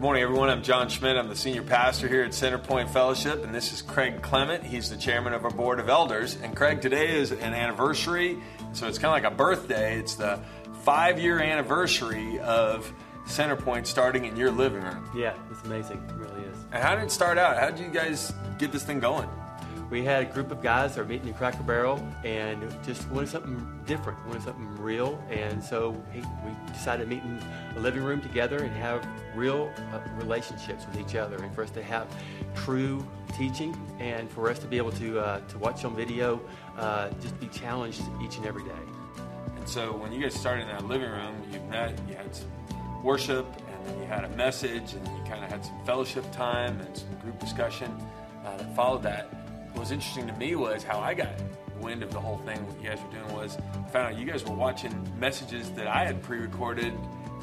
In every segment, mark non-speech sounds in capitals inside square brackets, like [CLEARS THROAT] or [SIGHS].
Good morning, everyone. I'm John Schmidt. I'm the senior pastor here at Centerpoint Fellowship, and this is Craig Clement. He's the chairman of our board of elders. And Craig, today is an anniversary, so it's kind of like a birthday. It's the five year anniversary of Centerpoint starting in your living room. Yeah, it's amazing. It really is. And how did it start out? How did you guys get this thing going? We had a group of guys that were meeting in Cracker Barrel and just wanted something different, wanted something real. And so we decided to meet in a living room together and have real uh, relationships with each other, and for us to have true teaching, and for us to be able to uh, to watch on video, uh, just be challenged each and every day. And so when you guys started in that living room, you met, you had some worship, and then you had a message, and you kind of had some fellowship time and some group discussion uh, that followed that was interesting to me was how I got wind of the whole thing. What you guys were doing was I found out you guys were watching messages that I had pre-recorded,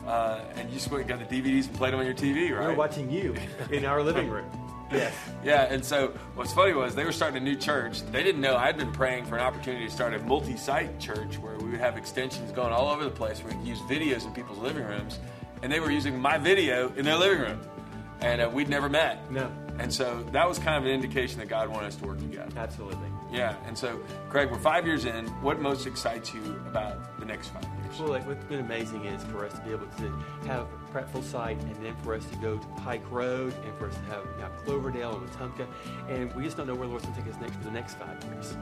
uh, and you just went and got the DVDs and played them on your TV, right? We were watching you in our living room. [LAUGHS] Yes. Yeah, and so what's funny was they were starting a new church. They didn't know I'd been praying for an opportunity to start a multi-site church where we would have extensions going all over the place. Where we could use videos in people's living rooms, and they were using my video in their living room, and uh, we'd never met. No. And so that was kind of an indication that God wanted us to work together. Absolutely. Yeah. And so, Craig, we're five years in. What most excites you about the next five years? Well, like, what's been amazing is for us to be able to have a Prattville site and then for us to go to Pike Road and for us to have now Cloverdale and Wetumpka. And we just don't know where the Lord's going to take us next for the next five years.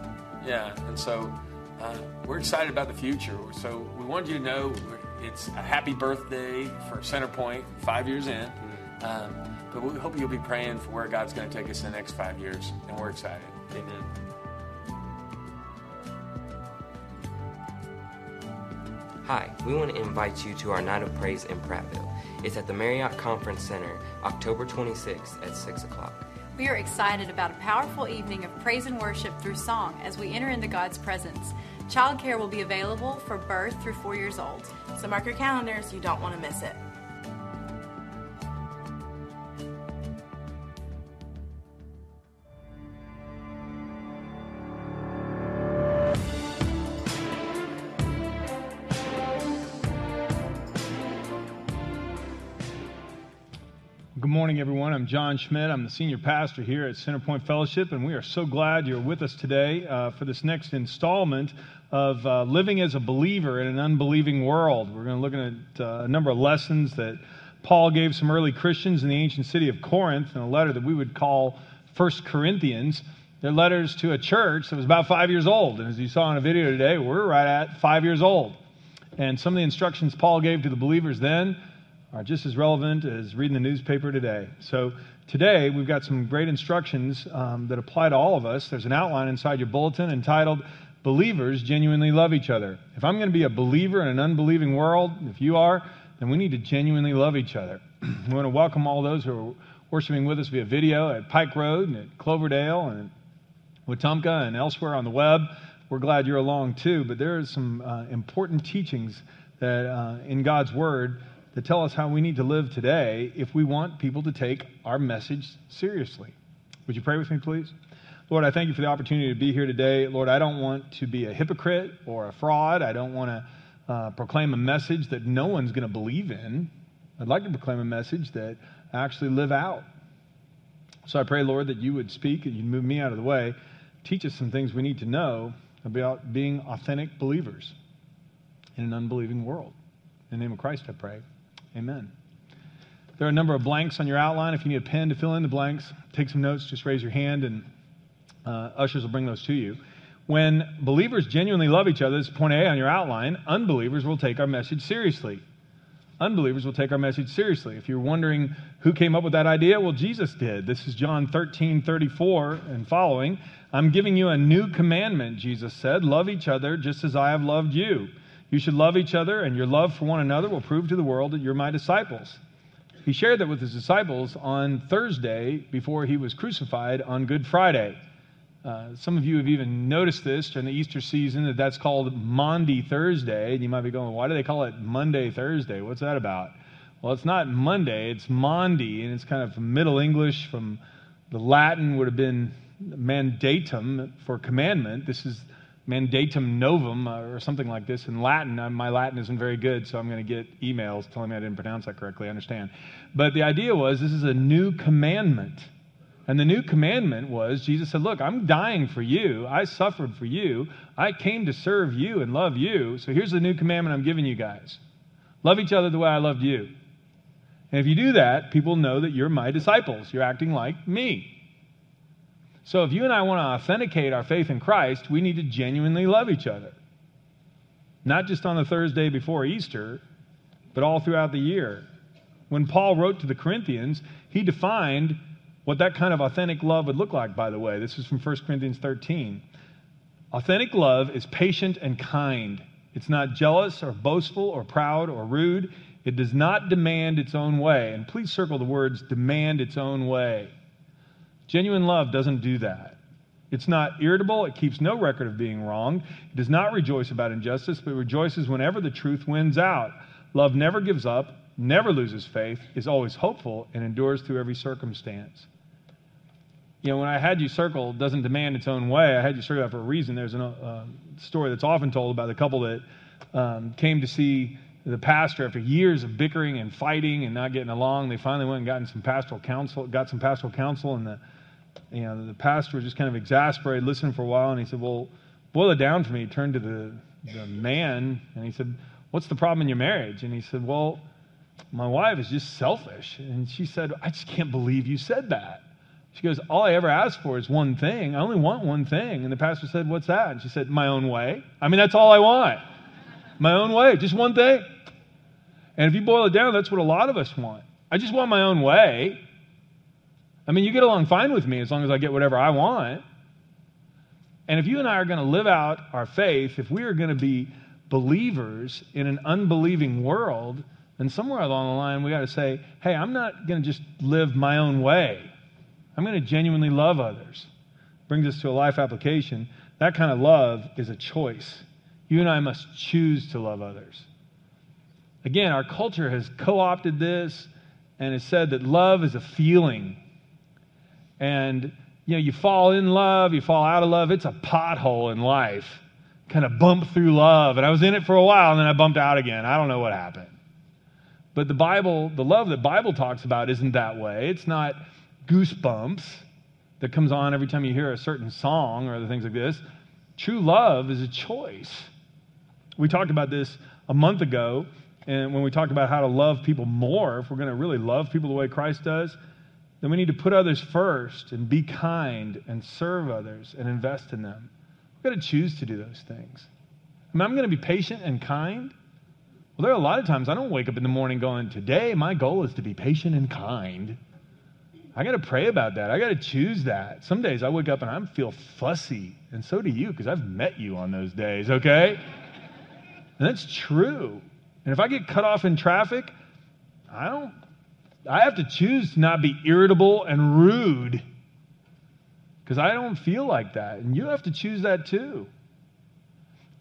Yeah. And so uh, we're excited about the future. So we wanted you to know it's a happy birthday for Centerpoint, five years in. Mm-hmm. Um, but we hope you'll be praying for where God's going to take us in the next five years, and we're excited. Amen. Hi, we want to invite you to our Night of Praise in Prattville. It's at the Marriott Conference Center, October 26th at 6 o'clock. We are excited about a powerful evening of praise and worship through song as we enter into God's presence. Childcare will be available for birth through four years old. So mark your calendars, you don't want to miss it. Morning, everyone. I'm John Schmidt. I'm the senior pastor here at Centerpoint Fellowship, and we are so glad you're with us today uh, for this next installment of uh, living as a believer in an unbelieving world. We're going to look at uh, a number of lessons that Paul gave some early Christians in the ancient city of Corinth in a letter that we would call First Corinthians. They're letters to a church that was about five years old, and as you saw in a video today, we're right at five years old. And some of the instructions Paul gave to the believers then are just as relevant as reading the newspaper today. So, today we've got some great instructions um, that apply to all of us. There's an outline inside your bulletin entitled Believers Genuinely Love Each Other. If I'm going to be a believer in an unbelieving world, if you are, then we need to genuinely love each other. [CLEARS THROAT] we want to welcome all those who are worshiping with us via video at Pike Road and at Cloverdale and Wetumpka and elsewhere on the web. We're glad you're along too, but there are some uh, important teachings that uh, in God's Word that tell us how we need to live today if we want people to take our message seriously. Would you pray with me, please? Lord, I thank you for the opportunity to be here today. Lord, I don't want to be a hypocrite or a fraud. I don't want to uh, proclaim a message that no one's going to believe in. I'd like to proclaim a message that I actually live out. So I pray, Lord, that you would speak and you'd move me out of the way. Teach us some things we need to know about being authentic believers in an unbelieving world. In the name of Christ, I pray. Amen. There are a number of blanks on your outline. If you need a pen to fill in the blanks, take some notes, just raise your hand and uh, ushers will bring those to you. When believers genuinely love each other, this is point A on your outline, unbelievers will take our message seriously. Unbelievers will take our message seriously. If you're wondering who came up with that idea, well, Jesus did. This is John 13, 34 and following. I'm giving you a new commandment, Jesus said. Love each other just as I have loved you. You should love each other, and your love for one another will prove to the world that you're my disciples. He shared that with his disciples on Thursday before he was crucified on Good Friday. Uh, some of you have even noticed this during the Easter season that that's called Maundy Thursday. And you might be going, why do they call it Monday Thursday? What's that about? Well, it's not Monday, it's Maundy, and it's kind of Middle English from the Latin would have been mandatum for commandment. This is mandatum novum uh, or something like this in Latin. Uh, my Latin isn't very good, so I'm going to get emails telling me I didn't pronounce that correctly. I understand. But the idea was this is a new commandment. And the new commandment was Jesus said, Look, I'm dying for you. I suffered for you. I came to serve you and love you. So here's the new commandment I'm giving you guys love each other the way I loved you. And if you do that, people know that you're my disciples. You're acting like me. So if you and I want to authenticate our faith in Christ, we need to genuinely love each other. Not just on the Thursday before Easter, but all throughout the year. When Paul wrote to the Corinthians, he defined what that kind of authentic love would look like, by the way. This is from 1 Corinthians 13. Authentic love is patient and kind. It's not jealous or boastful or proud or rude. It does not demand its own way. And please circle the words demand its own way. Genuine love doesn't do that. It's not irritable. It keeps no record of being wrong. It does not rejoice about injustice, but rejoices whenever the truth wins out. Love never gives up, never loses faith, is always hopeful, and endures through every circumstance. You know, when I had you circled, doesn't demand its own way. I had you circled for a reason. There's a uh, story that's often told about the couple that um, came to see the pastor after years of bickering and fighting and not getting along. They finally went and got some pastoral counsel, got some pastoral counsel, and the you know, the pastor was just kind of exasperated, listened for a while, and he said, Well, boil it down for me. He turned to the, the man and he said, What's the problem in your marriage? And he said, Well, my wife is just selfish. And she said, I just can't believe you said that. She goes, All I ever ask for is one thing. I only want one thing. And the pastor said, What's that? And she said, My own way. I mean, that's all I want. My own way, just one thing. And if you boil it down, that's what a lot of us want. I just want my own way. I mean, you get along fine with me as long as I get whatever I want. And if you and I are going to live out our faith, if we are going to be believers in an unbelieving world, then somewhere along the line we got to say, hey, I'm not going to just live my own way. I'm going to genuinely love others. Brings us to a life application. That kind of love is a choice. You and I must choose to love others. Again, our culture has co opted this and has said that love is a feeling. And you know you fall in love you fall out of love it's a pothole in life. Kind of bump through love. And i was in it for a while and then i bumped out again. I don't know what happened. But the bible the love that bible talks about isn't that way. It's not goosebumps that comes on every time you hear a certain song or other things like this. True love is a choice. We talked about this a month ago and when we talked about how to love people more if we're going to really love people the way christ does then we need to put others first and be kind and serve others and invest in them. We've got to choose to do those things. I mean, I'm going to be patient and kind. Well, there are a lot of times I don't wake up in the morning going, Today, my goal is to be patient and kind. I got to pray about that. I got to choose that. Some days I wake up and I feel fussy, and so do you, because I've met you on those days, okay? And that's true. And if I get cut off in traffic, I don't I have to choose to not be irritable and rude because I don't feel like that. And you have to choose that too.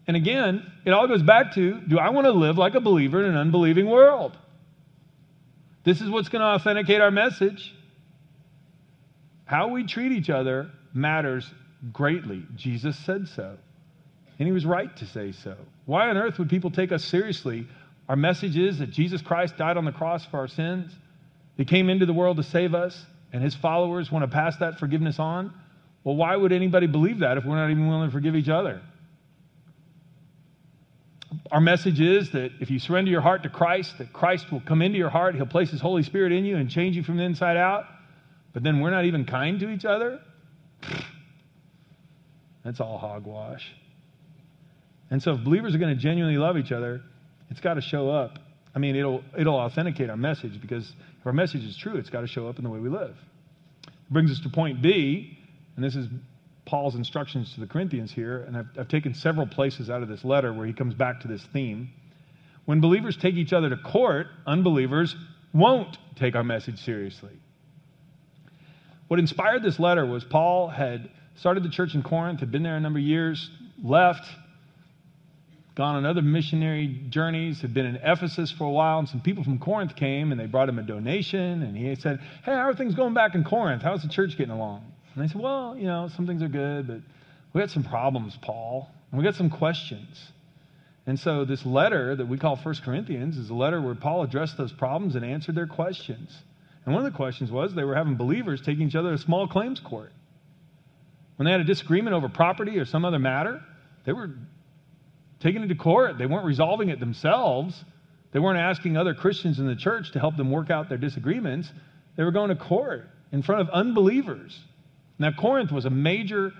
And again, it all goes back to do I want to live like a believer in an unbelieving world? This is what's going to authenticate our message. How we treat each other matters greatly. Jesus said so. And he was right to say so. Why on earth would people take us seriously? Our message is that Jesus Christ died on the cross for our sins he came into the world to save us, and his followers want to pass that forgiveness on. Well, why would anybody believe that if we're not even willing to forgive each other? Our message is that if you surrender your heart to Christ, that Christ will come into your heart, he'll place his Holy Spirit in you and change you from the inside out. But then we're not even kind to each other? That's all hogwash. And so if believers are going to genuinely love each other, it's got to show up. I mean, it'll, it'll authenticate our message because if our message is true, it's got to show up in the way we live. It brings us to point B, and this is Paul's instructions to the Corinthians here, and I've, I've taken several places out of this letter where he comes back to this theme. When believers take each other to court, unbelievers won't take our message seriously. What inspired this letter was Paul had started the church in Corinth, had been there a number of years, left, gone on other missionary journeys, had been in Ephesus for a while, and some people from Corinth came and they brought him a donation. And he said, Hey, how are things going back in Corinth? How's the church getting along? And they said, Well, you know, some things are good, but we got some problems, Paul. And we got some questions. And so this letter that we call First Corinthians is a letter where Paul addressed those problems and answered their questions. And one of the questions was they were having believers taking each other to small claims court. When they had a disagreement over property or some other matter, they were taking it to court. They weren't resolving it themselves. They weren't asking other Christians in the church to help them work out their disagreements. They were going to court in front of unbelievers. Now, Corinth was a major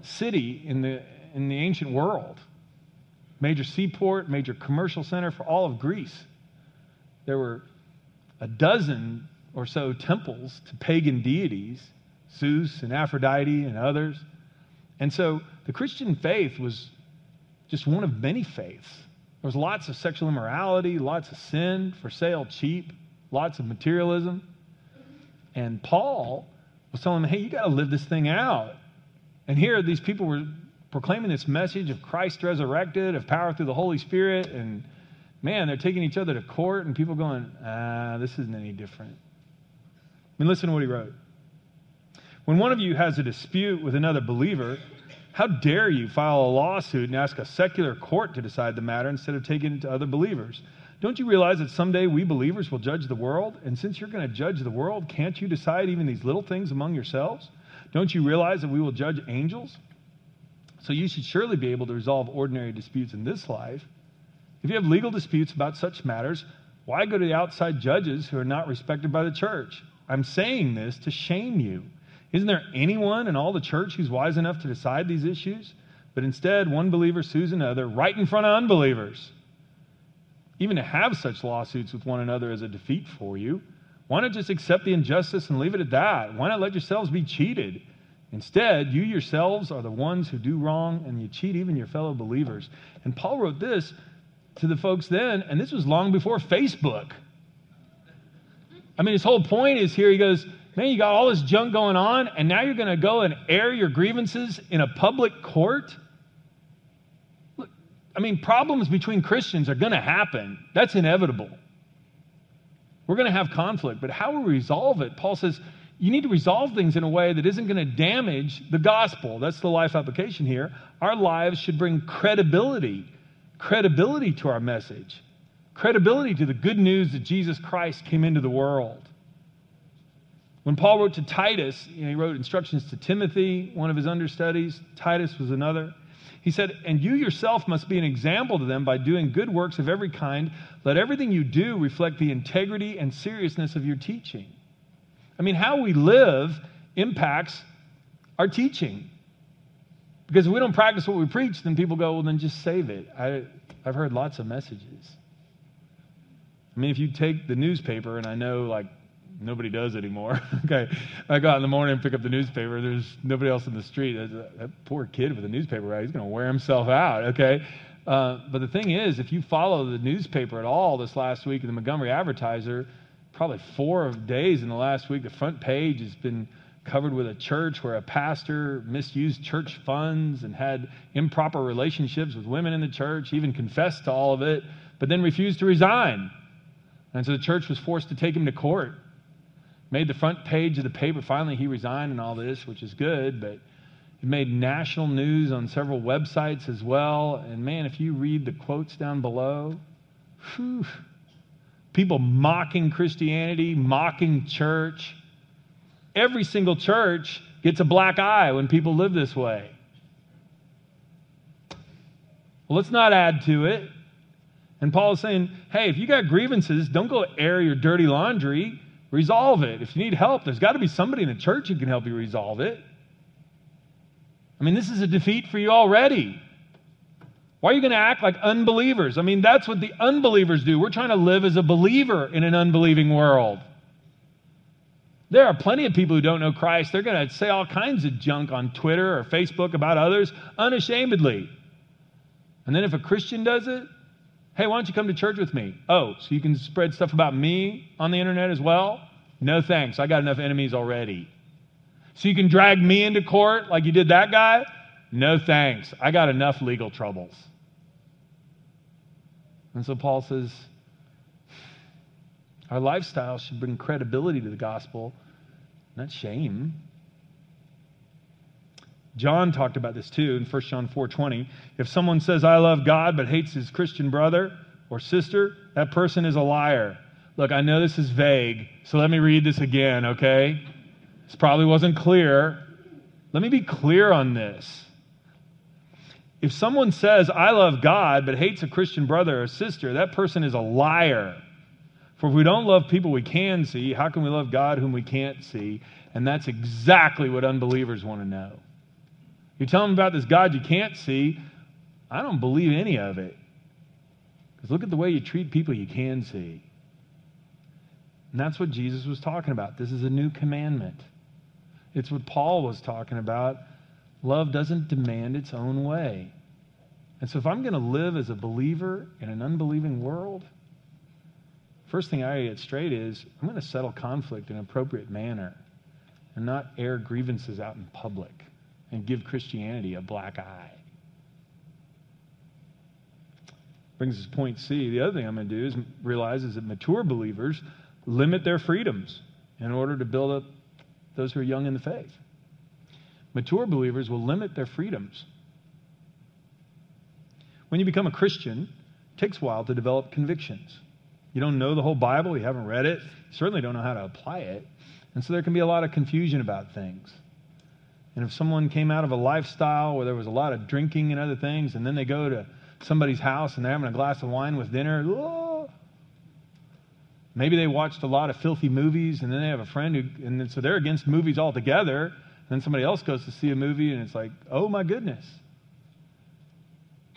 city in the, in the ancient world, major seaport, major commercial center for all of Greece. There were a dozen or so temples to pagan deities, Zeus and Aphrodite and others. And so the Christian faith was just one of many faiths. There was lots of sexual immorality, lots of sin, for sale cheap, lots of materialism. And Paul was telling them, hey, you got to live this thing out. And here, these people were proclaiming this message of Christ resurrected, of power through the Holy Spirit. And man, they're taking each other to court, and people going, ah, this isn't any different. I mean, listen to what he wrote. When one of you has a dispute with another believer, how dare you file a lawsuit and ask a secular court to decide the matter instead of taking it to other believers? Don't you realize that someday we believers will judge the world? And since you're going to judge the world, can't you decide even these little things among yourselves? Don't you realize that we will judge angels? So you should surely be able to resolve ordinary disputes in this life. If you have legal disputes about such matters, why go to the outside judges who are not respected by the church? I'm saying this to shame you. Isn't there anyone in all the church who's wise enough to decide these issues? But instead, one believer sues another right in front of unbelievers. Even to have such lawsuits with one another is a defeat for you. Why not just accept the injustice and leave it at that? Why not let yourselves be cheated? Instead, you yourselves are the ones who do wrong and you cheat even your fellow believers. And Paul wrote this to the folks then, and this was long before Facebook. I mean, his whole point is here he goes, Man, you got all this junk going on, and now you're going to go and air your grievances in a public court? Look, I mean, problems between Christians are going to happen. That's inevitable. We're going to have conflict, but how we resolve it, Paul says, you need to resolve things in a way that isn't going to damage the gospel. That's the life application here. Our lives should bring credibility, credibility to our message, credibility to the good news that Jesus Christ came into the world. When Paul wrote to Titus, you know, he wrote instructions to Timothy, one of his understudies. Titus was another. He said, And you yourself must be an example to them by doing good works of every kind. Let everything you do reflect the integrity and seriousness of your teaching. I mean, how we live impacts our teaching. Because if we don't practice what we preach, then people go, well, then just save it. I, I've heard lots of messages. I mean, if you take the newspaper, and I know like Nobody does anymore. [LAUGHS] okay. I go out in the morning and pick up the newspaper. There's nobody else in the street. That, that poor kid with a newspaper, right? He's going to wear himself out. Okay. Uh, but the thing is, if you follow the newspaper at all this last week in the Montgomery Advertiser, probably four days in the last week, the front page has been covered with a church where a pastor misused church funds and had improper relationships with women in the church, even confessed to all of it, but then refused to resign. And so the church was forced to take him to court made the front page of the paper. Finally, he resigned and all this, which is good, but it made national news on several websites as well. And man, if you read the quotes down below, whew, people mocking Christianity, mocking church. Every single church gets a black eye when people live this way. Well, let's not add to it. And Paul is saying, hey, if you got grievances, don't go air your dirty laundry. Resolve it. If you need help, there's got to be somebody in the church who can help you resolve it. I mean, this is a defeat for you already. Why are you going to act like unbelievers? I mean, that's what the unbelievers do. We're trying to live as a believer in an unbelieving world. There are plenty of people who don't know Christ. They're going to say all kinds of junk on Twitter or Facebook about others unashamedly. And then if a Christian does it, Hey, why don't you come to church with me? Oh, so you can spread stuff about me on the internet as well? No thanks. I got enough enemies already. So you can drag me into court like you did that guy? No thanks. I got enough legal troubles. And so Paul says, our lifestyle should bring credibility to the gospel, not shame. John talked about this too in 1 John 4:20. If someone says I love God but hates his Christian brother or sister, that person is a liar. Look, I know this is vague, so let me read this again, okay? This probably wasn't clear. Let me be clear on this. If someone says, I love God, but hates a Christian brother or sister, that person is a liar. For if we don't love people we can see, how can we love God whom we can't see? And that's exactly what unbelievers want to know. You tell them about this God you can't see, I don't believe any of it. Because look at the way you treat people you can see. And that's what Jesus was talking about. This is a new commandment. It's what Paul was talking about. Love doesn't demand its own way. And so if I'm going to live as a believer in an unbelieving world, first thing I get straight is I'm going to settle conflict in an appropriate manner and not air grievances out in public and give Christianity a black eye. Brings us to point C. The other thing I'm going to do is realize is that mature believers limit their freedoms in order to build up those who are young in the faith. Mature believers will limit their freedoms. When you become a Christian, it takes a while to develop convictions. You don't know the whole Bible, you haven't read it, certainly don't know how to apply it. And so there can be a lot of confusion about things. And if someone came out of a lifestyle where there was a lot of drinking and other things, and then they go to somebody's house and they're having a glass of wine with dinner, oh, maybe they watched a lot of filthy movies, and then they have a friend who, and then, so they're against movies altogether. And then somebody else goes to see a movie, and it's like, oh my goodness.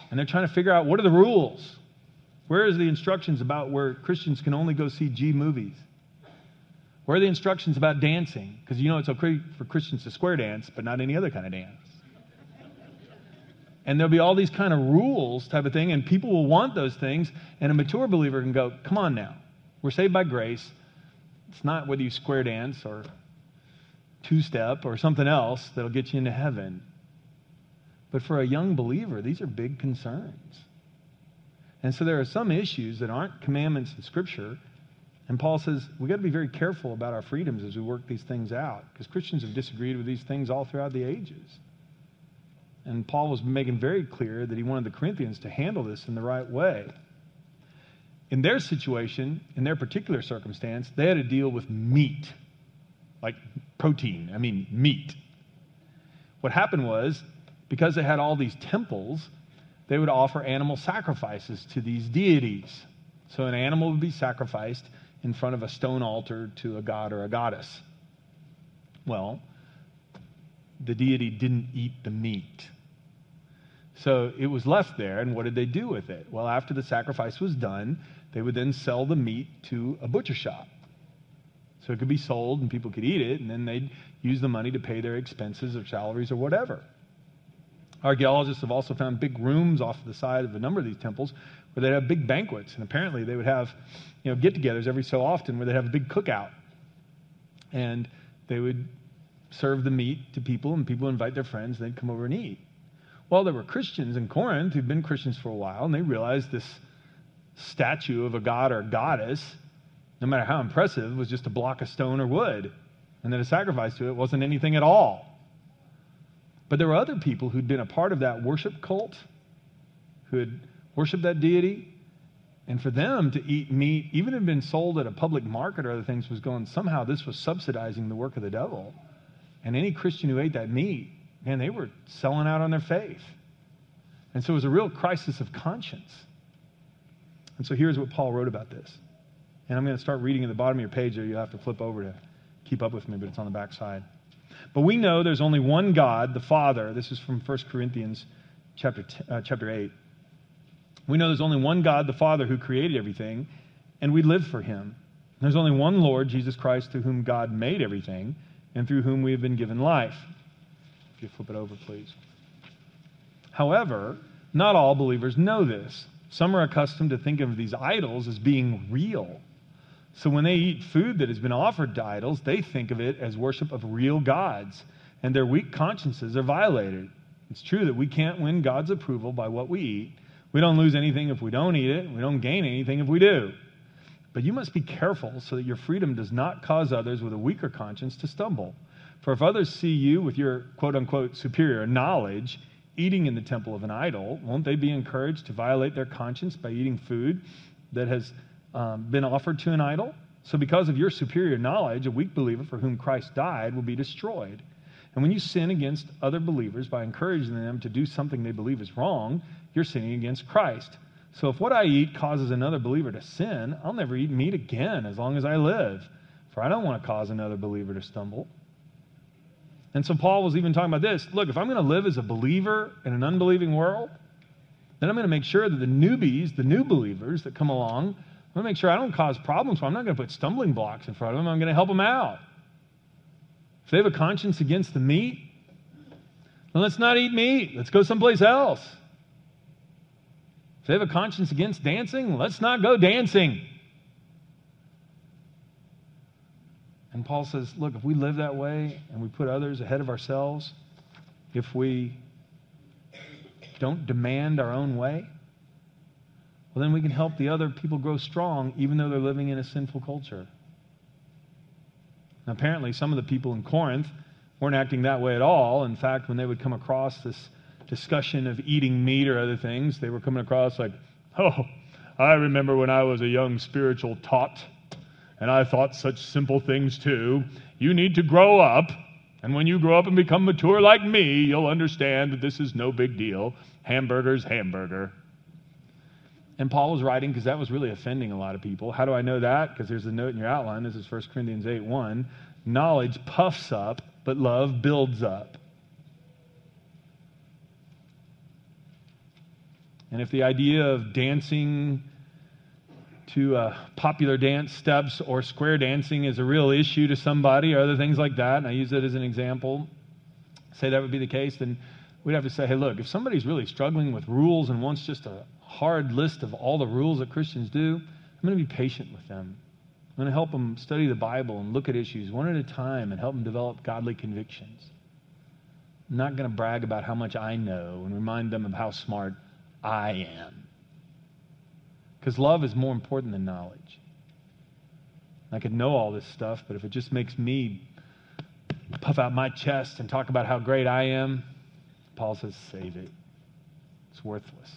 And they're trying to figure out what are the rules? Where is the instructions about where Christians can only go see G movies? Where are the instructions about dancing? Because you know it's okay for Christians to square dance, but not any other kind of dance. And there'll be all these kind of rules type of thing, and people will want those things, and a mature believer can go, come on now. We're saved by grace. It's not whether you square dance or two step or something else that'll get you into heaven. But for a young believer, these are big concerns. And so there are some issues that aren't commandments in Scripture and Paul says we've got to be very careful about our freedoms as we work these things out because Christians have disagreed with these things all throughout the ages. And Paul was making very clear that he wanted the Corinthians to handle this in the right way. In their situation, in their particular circumstance, they had to deal with meat, like protein, I mean, meat. What happened was, because they had all these temples, they would offer animal sacrifices to these deities. So an animal would be sacrificed in front of a stone altar to a god or a goddess. Well, the deity didn't eat the meat. So it was left there, and what did they do with it? Well, after the sacrifice was done, they would then sell the meat to a butcher shop. So it could be sold and people could eat it, and then they'd use the money to pay their expenses or salaries or whatever. Archaeologists have also found big rooms off the side of a number of these temples where they'd have big banquets, and apparently they would have you know, get-togethers every so often where they'd have a big cookout, and they would serve the meat to people, and people would invite their friends, and they'd come over and eat. Well, there were Christians in Corinth who'd been Christians for a while, and they realized this statue of a god or goddess, no matter how impressive, was just a block of stone or wood, and that a sacrifice to it wasn't anything at all. But there were other people who'd been a part of that worship cult, who had worshiped that deity. And for them to eat meat, even if it had been sold at a public market or other things, was going, somehow this was subsidizing the work of the devil. And any Christian who ate that meat, man, they were selling out on their faith. And so it was a real crisis of conscience. And so here's what Paul wrote about this. And I'm going to start reading at the bottom of your page there. You'll have to flip over to keep up with me, but it's on the back side. But we know there's only one God, the Father. This is from 1 Corinthians chapter, t- uh, chapter 8. We know there's only one God, the Father, who created everything, and we live for him. There's only one Lord, Jesus Christ, through whom God made everything, and through whom we have been given life. If you flip it over, please. However, not all believers know this. Some are accustomed to think of these idols as being real. So when they eat food that has been offered to idols, they think of it as worship of real gods, and their weak consciences are violated. It's true that we can't win God's approval by what we eat. We don't lose anything if we don't eat it, we don't gain anything if we do. But you must be careful so that your freedom does not cause others with a weaker conscience to stumble. For if others see you with your quote unquote superior knowledge eating in the temple of an idol, won't they be encouraged to violate their conscience by eating food that has um, been offered to an idol? So, because of your superior knowledge, a weak believer for whom Christ died will be destroyed. And when you sin against other believers by encouraging them to do something they believe is wrong, you're sinning against Christ. So, if what I eat causes another believer to sin, I'll never eat meat again as long as I live, for I don't want to cause another believer to stumble. And so, Paul was even talking about this look, if I'm going to live as a believer in an unbelieving world, then I'm going to make sure that the newbies, the new believers that come along, I'm going to make sure I don't cause problems them. I'm not going to put stumbling blocks in front of them. I'm going to help them out. If they have a conscience against the meat, then let's not eat meat. Let's go someplace else. If they have a conscience against dancing, let's not go dancing. And Paul says, look, if we live that way and we put others ahead of ourselves, if we don't demand our own way, well, then we can help the other people grow strong even though they're living in a sinful culture. Now, apparently, some of the people in Corinth weren't acting that way at all. In fact, when they would come across this discussion of eating meat or other things, they were coming across like, oh, I remember when I was a young spiritual tot and I thought such simple things too. You need to grow up, and when you grow up and become mature like me, you'll understand that this is no big deal. Hamburger's hamburger. And Paul was writing because that was really offending a lot of people. How do I know that? Because there's a note in your outline. This is 1 Corinthians 8 1. Knowledge puffs up, but love builds up. And if the idea of dancing to uh, popular dance steps or square dancing is a real issue to somebody or other things like that, and I use that as an example, say that would be the case, then we'd have to say, hey, look, if somebody's really struggling with rules and wants just a hard list of all the rules that Christians do, I'm going to be patient with them. I'm going to help them study the Bible and look at issues one at a time and help them develop godly convictions. I'm not going to brag about how much I know and remind them of how smart I am. Because love is more important than knowledge. I could know all this stuff, but if it just makes me puff out my chest and talk about how great I am, Paul says, save it. It's worthless.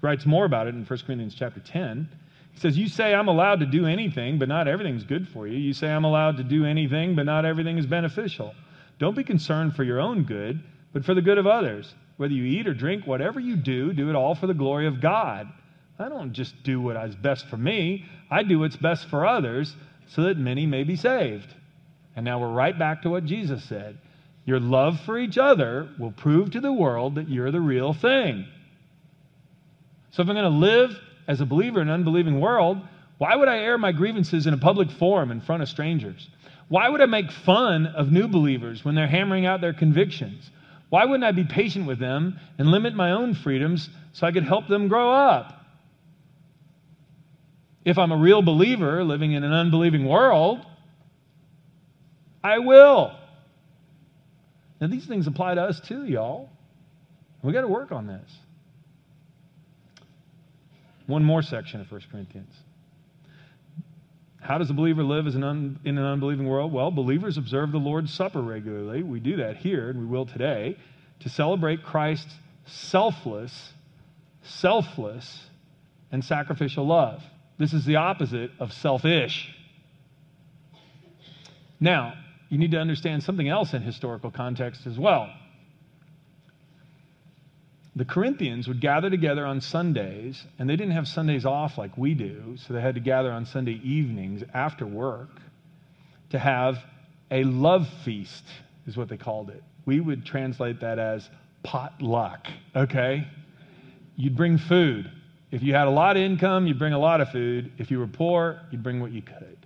He writes more about it in 1 Corinthians chapter 10. He says, You say I'm allowed to do anything, but not everything's good for you. You say I'm allowed to do anything, but not everything is beneficial. Don't be concerned for your own good, but for the good of others. Whether you eat or drink, whatever you do, do it all for the glory of God. I don't just do what is best for me, I do what's best for others so that many may be saved. And now we're right back to what Jesus said. Your love for each other will prove to the world that you're the real thing. So if I'm going to live as a believer in an unbelieving world, why would I air my grievances in a public forum in front of strangers? Why would I make fun of new believers when they're hammering out their convictions? Why wouldn't I be patient with them and limit my own freedoms so I could help them grow up? If I'm a real believer living in an unbelieving world, I will. Now, these things apply to us too, y'all. We got to work on this. One more section of 1 Corinthians. How does a believer live an un, in an unbelieving world? Well, believers observe the Lord's Supper regularly. We do that here, and we will today, to celebrate Christ's selfless, selfless, and sacrificial love. This is the opposite of selfish. Now, you need to understand something else in historical context as well the Corinthians would gather together on Sundays, and they didn't have Sundays off like we do, so they had to gather on Sunday evenings after work to have a love feast, is what they called it. We would translate that as potluck, okay? You'd bring food. If you had a lot of income, you'd bring a lot of food. If you were poor, you'd bring what you could.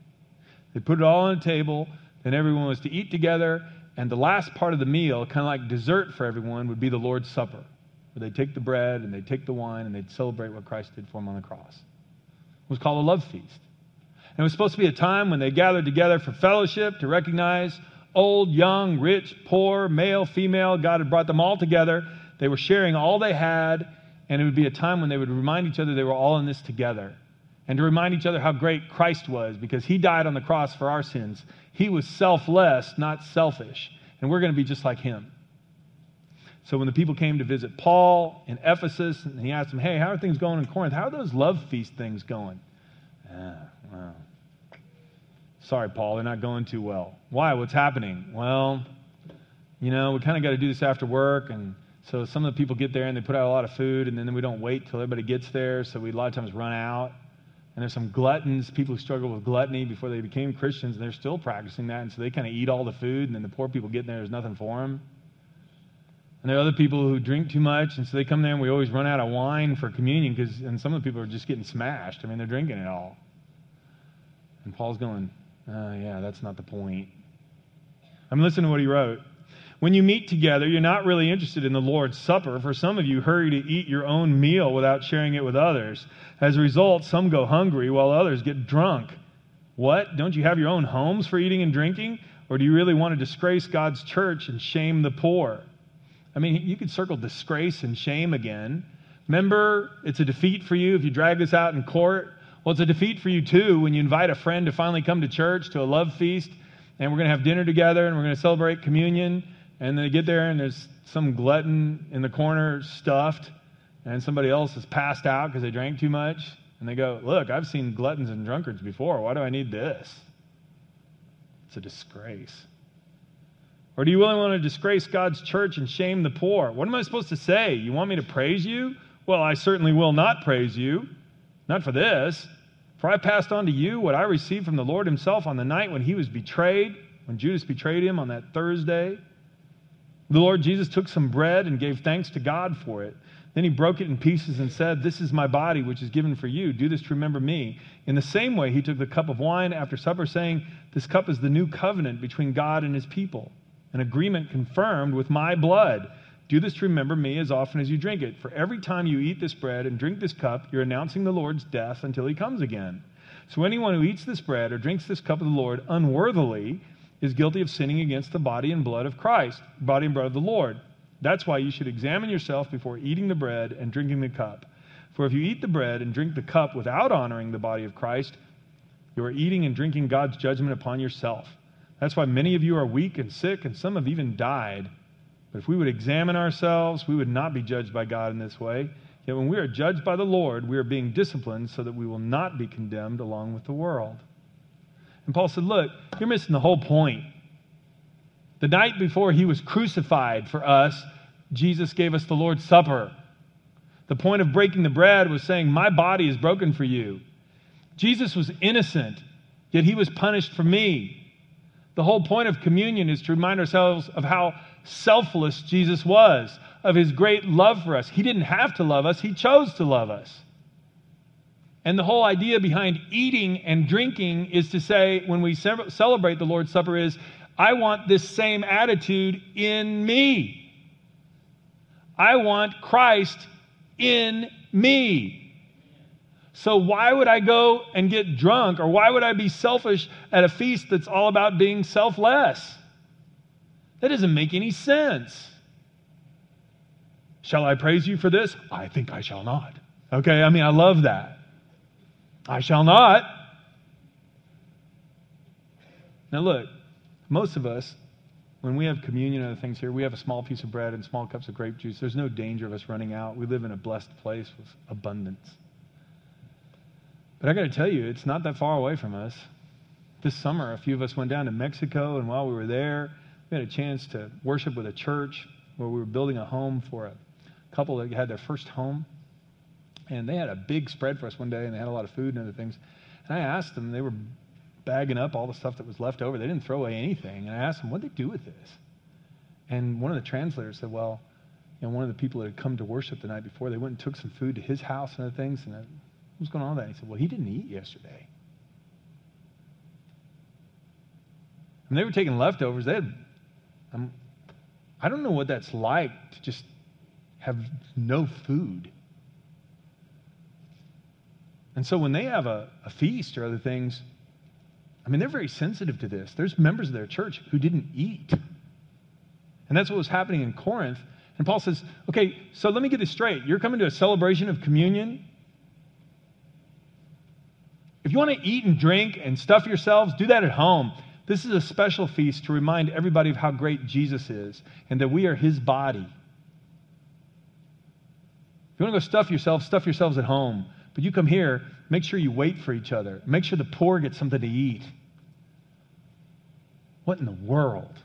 They put it all on a table, then everyone was to eat together, and the last part of the meal, kind of like dessert for everyone, would be the Lord's Supper where they'd take the bread and they'd take the wine and they'd celebrate what Christ did for them on the cross. It was called a love feast. And it was supposed to be a time when they gathered together for fellowship to recognize old, young, rich, poor, male, female. God had brought them all together. They were sharing all they had, and it would be a time when they would remind each other they were all in this together. and to remind each other how great Christ was because he died on the cross for our sins. He was selfless, not selfish, and we're going to be just like him. So when the people came to visit Paul in Ephesus, and he asked them, Hey, how are things going in Corinth? How are those love feast things going? Ah, well, sorry, Paul, they're not going too well. Why? What's happening? Well, you know, we kind of got to do this after work, and so some of the people get there and they put out a lot of food, and then we don't wait till everybody gets there, so we a lot of times run out. And there's some gluttons, people who struggle with gluttony before they became Christians, and they're still practicing that, and so they kind of eat all the food, and then the poor people get there, there's nothing for them. And there are other people who drink too much, and so they come there, and we always run out of wine for communion, because and some of the people are just getting smashed. I mean, they're drinking it all. And Paul's going, uh, yeah, that's not the point. I'm listening to what he wrote. When you meet together, you're not really interested in the Lord's Supper. For some of you, hurry to eat your own meal without sharing it with others. As a result, some go hungry while others get drunk. What? Don't you have your own homes for eating and drinking? Or do you really want to disgrace God's church and shame the poor? I mean, you could circle disgrace and shame again. Remember, it's a defeat for you if you drag this out in court. Well, it's a defeat for you too when you invite a friend to finally come to church to a love feast and we're going to have dinner together and we're going to celebrate communion and they get there and there's some glutton in the corner stuffed, and somebody else is passed out because they drank too much. And they go, Look, I've seen gluttons and drunkards before. Why do I need this? It's a disgrace. Or do you really want to disgrace God's church and shame the poor? What am I supposed to say? You want me to praise you? Well, I certainly will not praise you. Not for this. For I passed on to you what I received from the Lord Himself on the night when He was betrayed, when Judas betrayed Him on that Thursday. The Lord Jesus took some bread and gave thanks to God for it. Then he broke it in pieces and said, This is my body, which is given for you. Do this to remember me. In the same way, he took the cup of wine after supper, saying, This cup is the new covenant between God and his people, an agreement confirmed with my blood. Do this to remember me as often as you drink it. For every time you eat this bread and drink this cup, you're announcing the Lord's death until he comes again. So anyone who eats this bread or drinks this cup of the Lord unworthily is guilty of sinning against the body and blood of Christ, body and blood of the Lord. That's why you should examine yourself before eating the bread and drinking the cup. For if you eat the bread and drink the cup without honoring the body of Christ, you are eating and drinking God's judgment upon yourself. That's why many of you are weak and sick, and some have even died. But if we would examine ourselves, we would not be judged by God in this way. Yet when we are judged by the Lord, we are being disciplined so that we will not be condemned along with the world. And Paul said, Look, you're missing the whole point. The night before he was crucified for us, Jesus gave us the Lord's Supper. The point of breaking the bread was saying, My body is broken for you. Jesus was innocent, yet he was punished for me. The whole point of communion is to remind ourselves of how selfless Jesus was, of his great love for us. He didn't have to love us, he chose to love us. And the whole idea behind eating and drinking is to say, when we celebrate the Lord's Supper, is I want this same attitude in me. I want Christ in me. So, why would I go and get drunk, or why would I be selfish at a feast that's all about being selfless? That doesn't make any sense. Shall I praise you for this? I think I shall not. Okay, I mean, I love that. I shall not. Now, look, most of us, when we have communion and other things here, we have a small piece of bread and small cups of grape juice. There's no danger of us running out. We live in a blessed place with abundance. But I got to tell you, it's not that far away from us. This summer, a few of us went down to Mexico, and while we were there, we had a chance to worship with a church where we were building a home for a couple that had their first home. And they had a big spread for us one day, and they had a lot of food and other things. And I asked them, they were bagging up all the stuff that was left over. They didn't throw away anything. And I asked them, what did they do with this? And one of the translators said, well, you know, one of the people that had come to worship the night before, they went and took some food to his house and other things. And what's going on with that? He said, well, he didn't eat yesterday. And they were taking leftovers. They had, um, I don't know what that's like to just have no food. And so when they have a, a feast or other things, I mean, they're very sensitive to this. There's members of their church who didn't eat. And that's what was happening in Corinth. And Paul says, okay, so let me get this straight. You're coming to a celebration of communion, If you want to eat and drink and stuff yourselves, do that at home. This is a special feast to remind everybody of how great Jesus is and that we are his body. If you want to go stuff yourselves, stuff yourselves at home. But you come here, make sure you wait for each other. Make sure the poor get something to eat. What in the world?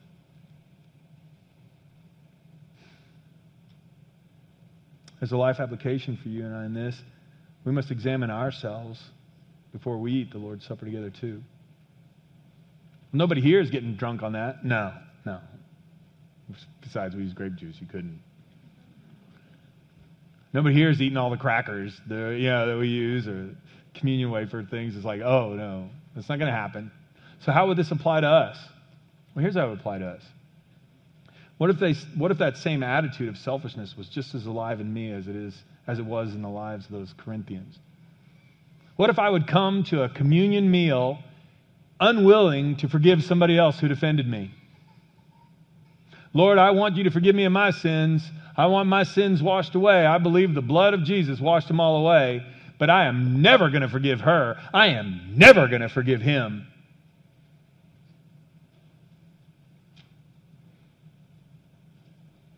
As a life application for you and I in this, we must examine ourselves before we eat the Lord's Supper together, too. Nobody here is getting drunk on that. No, no. Besides, we use grape juice. You couldn't. Nobody here is eating all the crackers the, yeah, that we use or communion wafer things. It's like, oh, no, that's not going to happen. So, how would this apply to us? Well, here's how it would apply to us. What if, they, what if that same attitude of selfishness was just as alive in me as it, is, as it was in the lives of those Corinthians? What if I would come to a communion meal unwilling to forgive somebody else who defended me? Lord, I want you to forgive me of my sins. I want my sins washed away. I believe the blood of Jesus washed them all away, but I am never going to forgive her. I am never going to forgive him.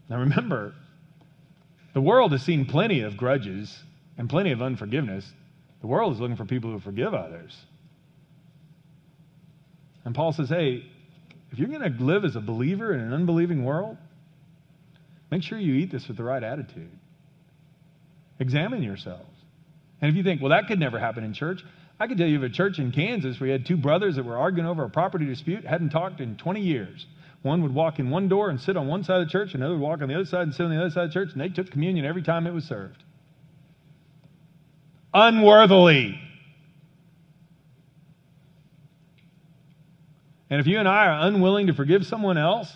Now remember, the world has seen plenty of grudges and plenty of unforgiveness. The world is looking for people who forgive others. And Paul says, hey, if you're going to live as a believer in an unbelieving world, make sure you eat this with the right attitude. Examine yourselves. And if you think, well, that could never happen in church, I could tell you of a church in Kansas where you had two brothers that were arguing over a property dispute, hadn't talked in 20 years. One would walk in one door and sit on one side of the church, another would walk on the other side and sit on the other side of the church, and they took communion every time it was served. Unworthily. And if you and I are unwilling to forgive someone else,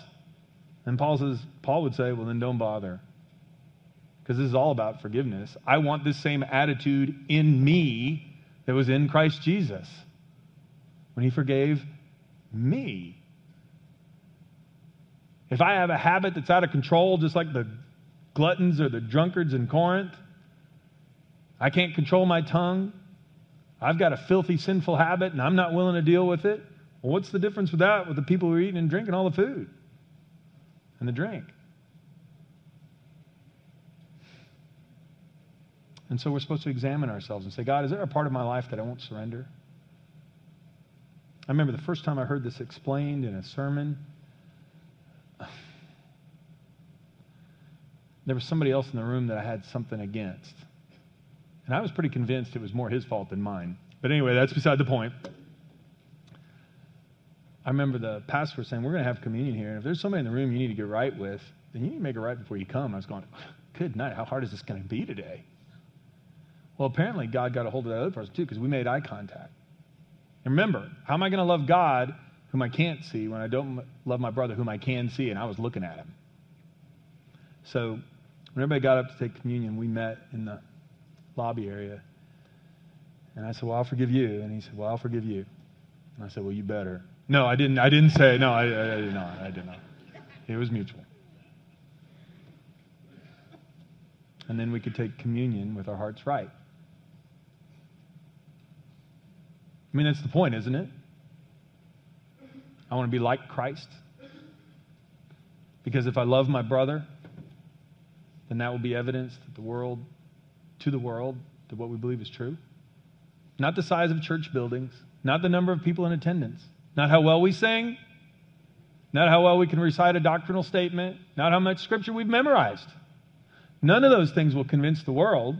then Paul says, Paul would say, well, then don't bother. Because this is all about forgiveness. I want this same attitude in me that was in Christ Jesus when he forgave me. If I have a habit that's out of control, just like the gluttons or the drunkards in Corinth, I can't control my tongue. I've got a filthy, sinful habit and I'm not willing to deal with it. Well, what's the difference with that with the people who are eating and drinking all the food and the drink? And so we're supposed to examine ourselves and say, God, is there a part of my life that I won't surrender? I remember the first time I heard this explained in a sermon. [SIGHS] there was somebody else in the room that I had something against. And I was pretty convinced it was more his fault than mine. But anyway, that's beside the point. I remember the pastor saying, We're going to have communion here. And if there's somebody in the room you need to get right with, then you need to make it right before you come. I was going, Good night. How hard is this going to be today? Well, apparently, God got a hold of that other person too because we made eye contact. And remember, how am I going to love God whom I can't see when I don't love my brother whom I can see? And I was looking at him. So when everybody got up to take communion, we met in the lobby area. And I said, Well, I'll forgive you. And he said, Well, I'll forgive you. And I said, Well, you better. No, I didn't. I didn't say. No, I, I, I did not. I did not. It was mutual. And then we could take communion with our hearts right. I mean, that's the point, isn't it? I want to be like Christ. Because if I love my brother, then that will be evidence that the world, to the world, that what we believe is true. Not the size of church buildings, not the number of people in attendance, not how well we sing, not how well we can recite a doctrinal statement, not how much scripture we've memorized. None of those things will convince the world,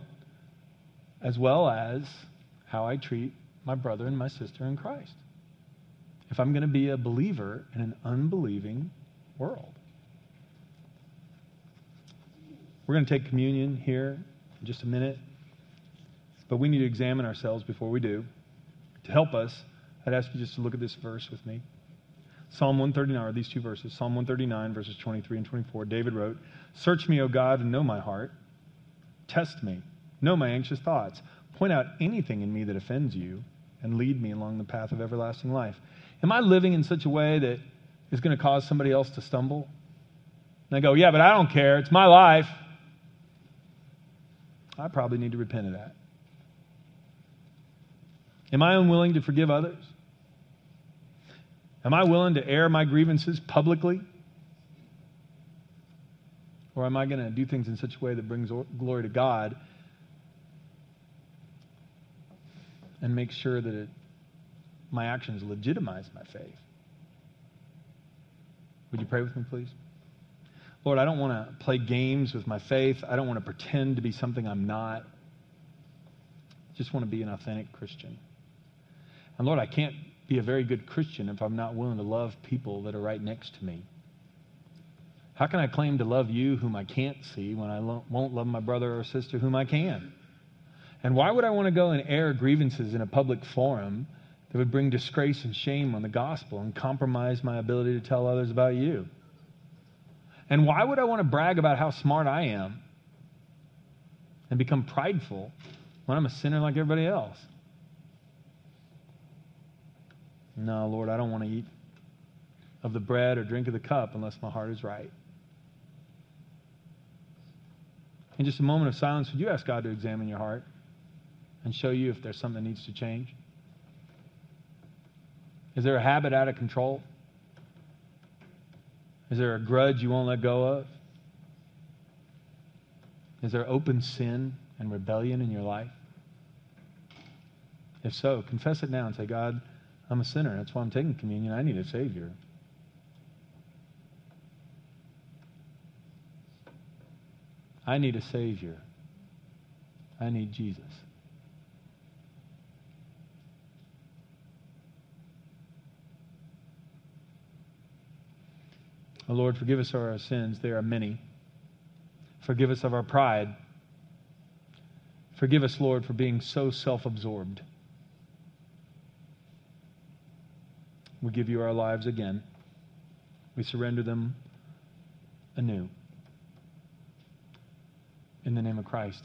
as well as how I treat my brother and my sister in Christ. If I'm going to be a believer in an unbelieving world. We're going to take communion here in just a minute, but we need to examine ourselves before we do. To help us, I'd ask you just to look at this verse with me. Psalm 139, or these two verses, Psalm 139, verses 23 and 24. David wrote, Search me, O God, and know my heart. Test me, know my anxious thoughts. Point out anything in me that offends you, and lead me along the path of everlasting life. Am I living in such a way that is going to cause somebody else to stumble? And I go, Yeah, but I don't care. It's my life. I probably need to repent of that. Am I unwilling to forgive others? Am I willing to air my grievances publicly? Or am I going to do things in such a way that brings glory to God and make sure that it, my actions legitimize my faith? Would you pray with me, please? Lord, I don't want to play games with my faith. I don't want to pretend to be something I'm not. I just want to be an authentic Christian. And Lord, I can't be a very good Christian if I'm not willing to love people that are right next to me. How can I claim to love you whom I can't see when I lo- won't love my brother or sister whom I can? And why would I want to go and air grievances in a public forum that would bring disgrace and shame on the gospel and compromise my ability to tell others about you? And why would I want to brag about how smart I am and become prideful when I'm a sinner like everybody else? No, Lord, I don't want to eat of the bread or drink of the cup unless my heart is right. In just a moment of silence, would you ask God to examine your heart and show you if there's something that needs to change? Is there a habit out of control? Is there a grudge you won't let go of? Is there open sin and rebellion in your life? If so, confess it now and say, God, I'm a sinner. That's why I'm taking communion. I need a Savior. I need a Savior. I need Jesus. Oh Lord, forgive us of our sins. There are many. Forgive us of our pride. Forgive us, Lord, for being so self absorbed. We give you our lives again. We surrender them anew. In the name of Christ.